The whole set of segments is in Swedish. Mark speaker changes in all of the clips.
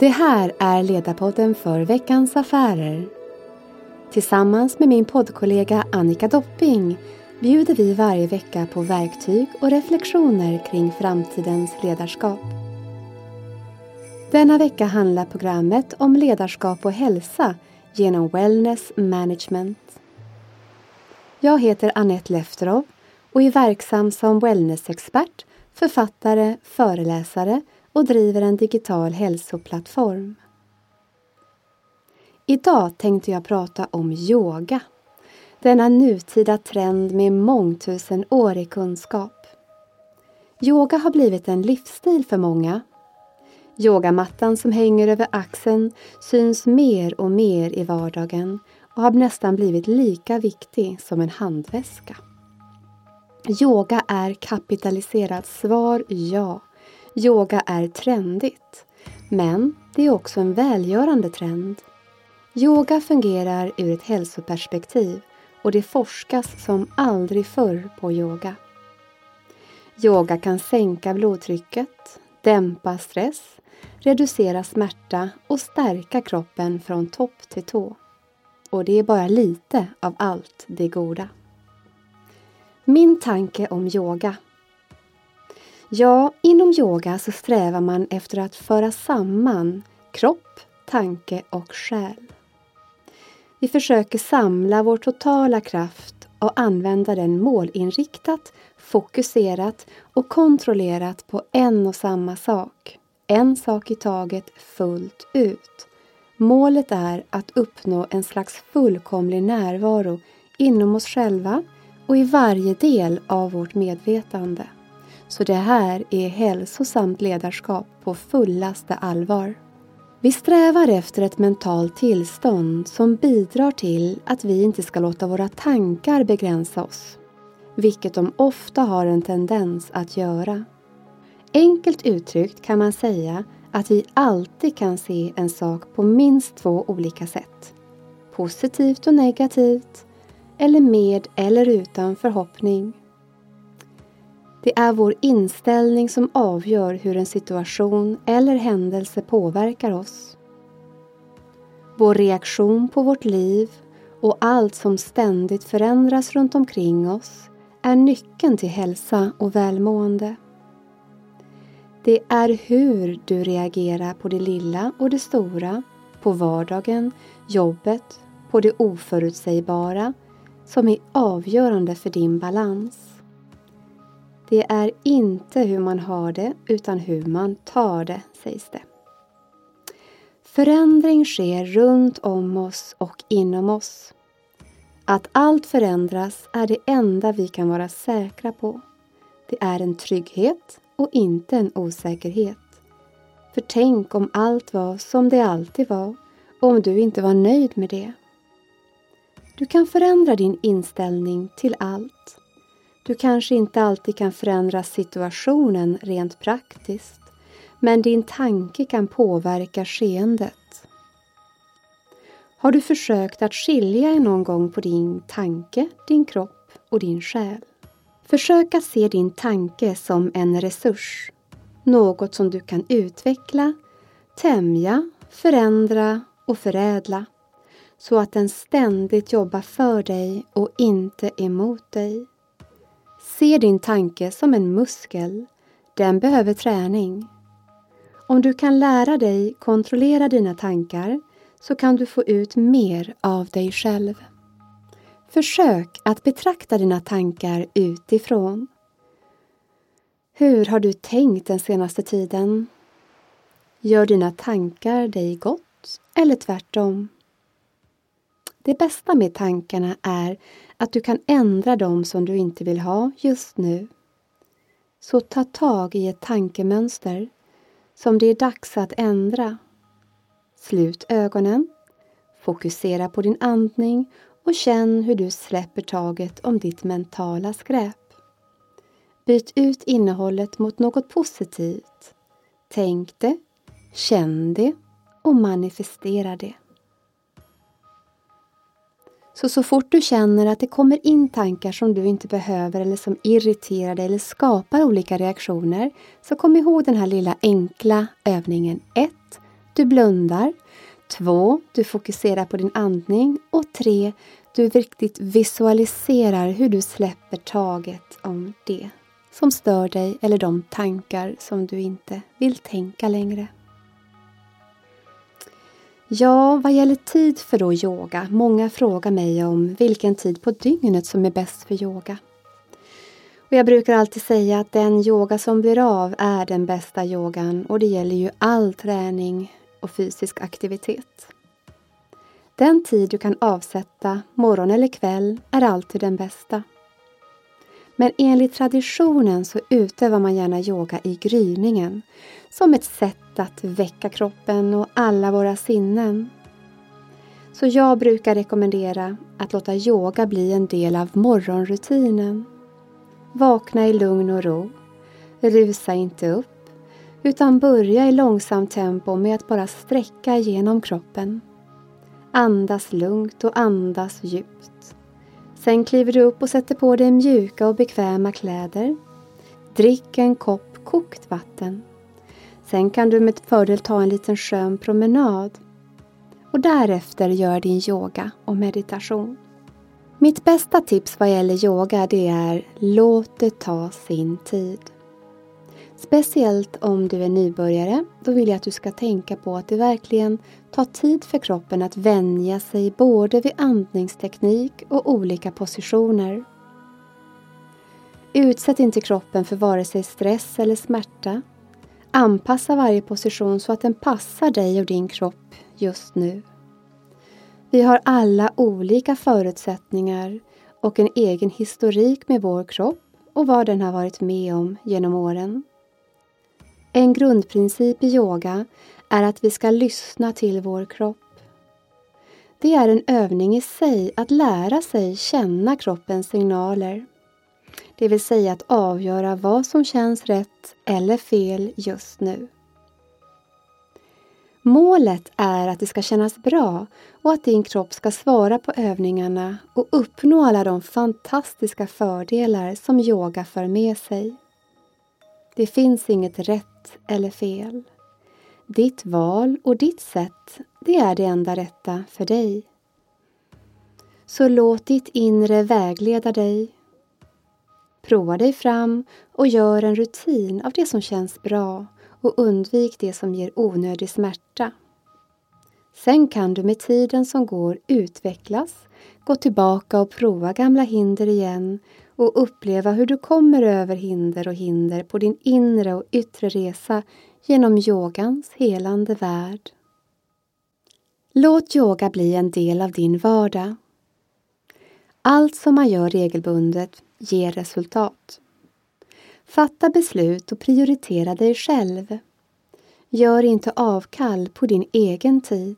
Speaker 1: Det här är Ledarpodden för Veckans Affärer. Tillsammans med min poddkollega Annika Dopping bjuder vi varje vecka på verktyg och reflektioner kring framtidens ledarskap. Denna vecka handlar programmet om ledarskap och hälsa genom Wellness Management. Jag heter Annette Lefterov och är verksam som wellnessexpert, författare, föreläsare och driver en digital hälsoplattform. Idag tänkte jag prata om yoga. Denna nutida trend med mångtusenårig kunskap. Yoga har blivit en livsstil för många. Yogamattan som hänger över axeln syns mer och mer i vardagen och har nästan blivit lika viktig som en handväska. Yoga är kapitaliserat. Svar ja. Yoga är trendigt. Men det är också en välgörande trend. Yoga fungerar ur ett hälsoperspektiv och det forskas som aldrig förr på yoga. Yoga kan sänka blodtrycket, dämpa stress, reducera smärta och stärka kroppen från topp till tå. Och det är bara lite av allt det goda. Min tanke om yoga Ja, inom yoga så strävar man efter att föra samman kropp, tanke och själ. Vi försöker samla vår totala kraft och använda den målinriktat, fokuserat och kontrollerat på en och samma sak. En sak i taget fullt ut. Målet är att uppnå en slags fullkomlig närvaro inom oss själva och i varje del av vårt medvetande. Så det här är hälsosamt ledarskap på fullaste allvar. Vi strävar efter ett mentalt tillstånd som bidrar till att vi inte ska låta våra tankar begränsa oss, vilket de ofta har en tendens att göra. Enkelt uttryckt kan man säga att vi alltid kan se en sak på minst två olika sätt. Positivt och negativt, eller med eller utan förhoppning det är vår inställning som avgör hur en situation eller händelse påverkar oss. Vår reaktion på vårt liv och allt som ständigt förändras runt omkring oss är nyckeln till hälsa och välmående. Det är hur du reagerar på det lilla och det stora, på vardagen, jobbet, på det oförutsägbara som är avgörande för din balans. Det är inte hur man har det utan hur man tar det, sägs det. Förändring sker runt om oss och inom oss. Att allt förändras är det enda vi kan vara säkra på. Det är en trygghet och inte en osäkerhet. För tänk om allt var som det alltid var och om du inte var nöjd med det. Du kan förändra din inställning till allt du kanske inte alltid kan förändra situationen rent praktiskt, men din tanke kan påverka skeendet. Har du försökt att skilja någon gång på din tanke, din kropp och din själ? Försök att se din tanke som en resurs, något som du kan utveckla, tämja, förändra och förädla så att den ständigt jobbar för dig och inte emot dig. Se din tanke som en muskel. Den behöver träning. Om du kan lära dig kontrollera dina tankar så kan du få ut mer av dig själv. Försök att betrakta dina tankar utifrån. Hur har du tänkt den senaste tiden? Gör dina tankar dig gott eller tvärtom? Det bästa med tankarna är att du kan ändra dem som du inte vill ha just nu. Så ta tag i ett tankemönster som det är dags att ändra. Slut ögonen, fokusera på din andning och känn hur du släpper taget om ditt mentala skräp. Byt ut innehållet mot något positivt. Tänk det, känn det och manifestera det. Så, så fort du känner att det kommer in tankar som du inte behöver eller som irriterar dig eller skapar olika reaktioner, så kom ihåg den här lilla enkla övningen 1. Du blundar. 2. Du fokuserar på din andning. Och 3. Du riktigt visualiserar hur du släpper taget om det som stör dig eller de tankar som du inte vill tänka längre. Ja, vad gäller tid för då yoga, många frågar mig om vilken tid på dygnet som är bäst för yoga. Och jag brukar alltid säga att den yoga som blir av är den bästa yogan och det gäller ju all träning och fysisk aktivitet. Den tid du kan avsätta, morgon eller kväll, är alltid den bästa. Men enligt traditionen så utövar man gärna yoga i gryningen som ett sätt att väcka kroppen och alla våra sinnen. Så jag brukar rekommendera att låta yoga bli en del av morgonrutinen. Vakna i lugn och ro. Rusa inte upp utan börja i långsamt tempo med att bara sträcka genom kroppen. Andas lugnt och andas djupt. Sen kliver du upp och sätter på dig mjuka och bekväma kläder. Drick en kopp kokt vatten. Sen kan du med fördel ta en liten skön promenad. Och därefter gör din yoga och meditation. Mitt bästa tips vad gäller yoga det är låt det ta sin tid. Speciellt om du är nybörjare, då vill jag att du ska tänka på att det verkligen tar tid för kroppen att vänja sig både vid andningsteknik och olika positioner. Utsätt inte kroppen för vare sig stress eller smärta. Anpassa varje position så att den passar dig och din kropp just nu. Vi har alla olika förutsättningar och en egen historik med vår kropp och vad den har varit med om genom åren. En grundprincip i yoga är att vi ska lyssna till vår kropp. Det är en övning i sig att lära sig känna kroppens signaler. Det vill säga att avgöra vad som känns rätt eller fel just nu. Målet är att det ska kännas bra och att din kropp ska svara på övningarna och uppnå alla de fantastiska fördelar som yoga för med sig. Det finns inget rätt eller fel. Ditt val och ditt sätt, det är det enda rätta för dig. Så låt ditt inre vägleda dig. Prova dig fram och gör en rutin av det som känns bra och undvik det som ger onödig smärta. Sen kan du med tiden som går utvecklas, gå tillbaka och prova gamla hinder igen och uppleva hur du kommer över hinder och hinder på din inre och yttre resa genom yogans helande värld. Låt yoga bli en del av din vardag. Allt som man gör regelbundet ger resultat. Fatta beslut och prioritera dig själv. Gör inte avkall på din egen tid.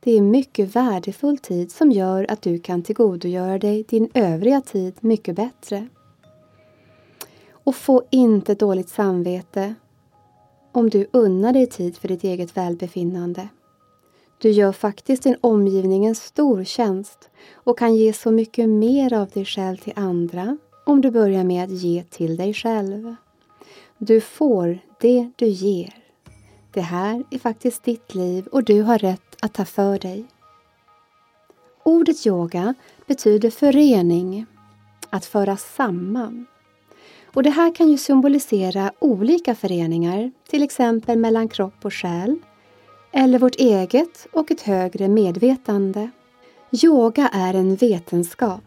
Speaker 1: Det är mycket värdefull tid som gör att du kan tillgodogöra dig din övriga tid mycket bättre. Och få inte dåligt samvete om du unnar dig tid för ditt eget välbefinnande. Du gör faktiskt din omgivning en stor tjänst och kan ge så mycket mer av dig själv till andra om du börjar med att ge till dig själv. Du får det du ger. Det här är faktiskt ditt liv och du har rätt att ta för dig. Ordet yoga betyder förening, att föra samman. Och Det här kan ju symbolisera olika föreningar, till exempel mellan kropp och själ, eller vårt eget och ett högre medvetande. Yoga är en vetenskap,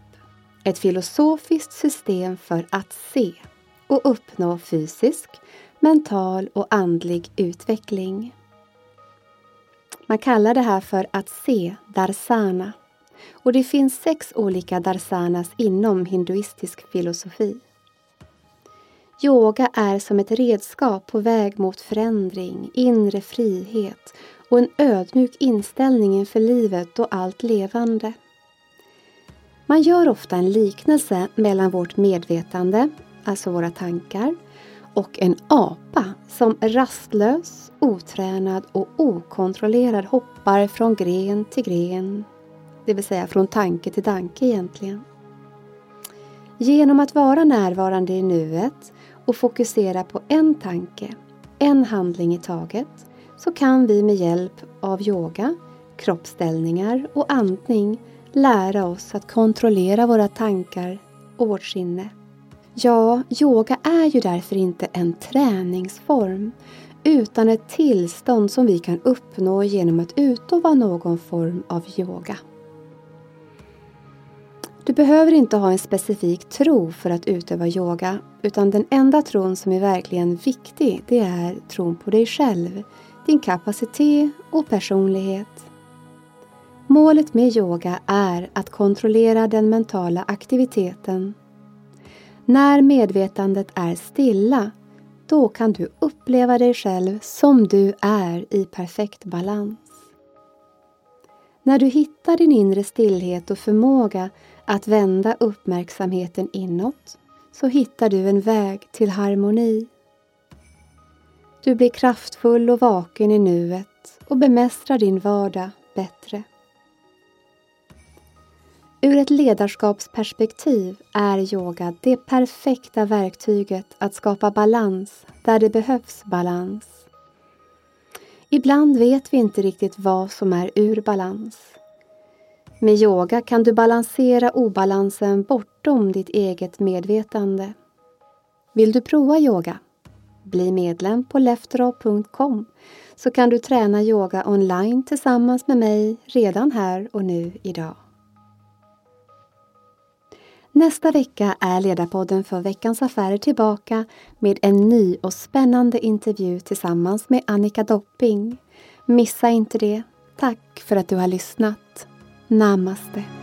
Speaker 1: ett filosofiskt system för att se och uppnå fysisk, mental och andlig utveckling. Man kallar det här för att se darsana och det finns sex olika darsanas inom hinduistisk filosofi. Yoga är som ett redskap på väg mot förändring, inre frihet och en ödmjuk inställning inför livet och allt levande. Man gör ofta en liknelse mellan vårt medvetande, alltså våra tankar, och en apa som rastlös, otränad och okontrollerad hoppar från gren till gren. Det vill säga från tanke till tanke egentligen. Genom att vara närvarande i nuet och fokusera på en tanke, en handling i taget, så kan vi med hjälp av yoga, kroppsställningar och andning lära oss att kontrollera våra tankar och vårt sinne. Ja, yoga är ju därför inte en träningsform utan ett tillstånd som vi kan uppnå genom att utöva någon form av yoga. Du behöver inte ha en specifik tro för att utöva yoga utan den enda tron som är verkligen viktig det är tron på dig själv, din kapacitet och personlighet. Målet med yoga är att kontrollera den mentala aktiviteten. När medvetandet är stilla, då kan du uppleva dig själv som du är i perfekt balans. När du hittar din inre stillhet och förmåga att vända uppmärksamheten inåt så hittar du en väg till harmoni. Du blir kraftfull och vaken i nuet och bemästrar din vardag bättre. Ur ett ledarskapsperspektiv är yoga det perfekta verktyget att skapa balans där det behövs balans. Ibland vet vi inte riktigt vad som är ur balans. Med yoga kan du balansera obalansen bortom ditt eget medvetande. Vill du prova yoga? Bli medlem på leftdraw.com så kan du träna yoga online tillsammans med mig redan här och nu idag. Nästa vecka är Ledarpodden för Veckans Affärer tillbaka med en ny och spännande intervju tillsammans med Annika Dopping. Missa inte det. Tack för att du har lyssnat. Namaste.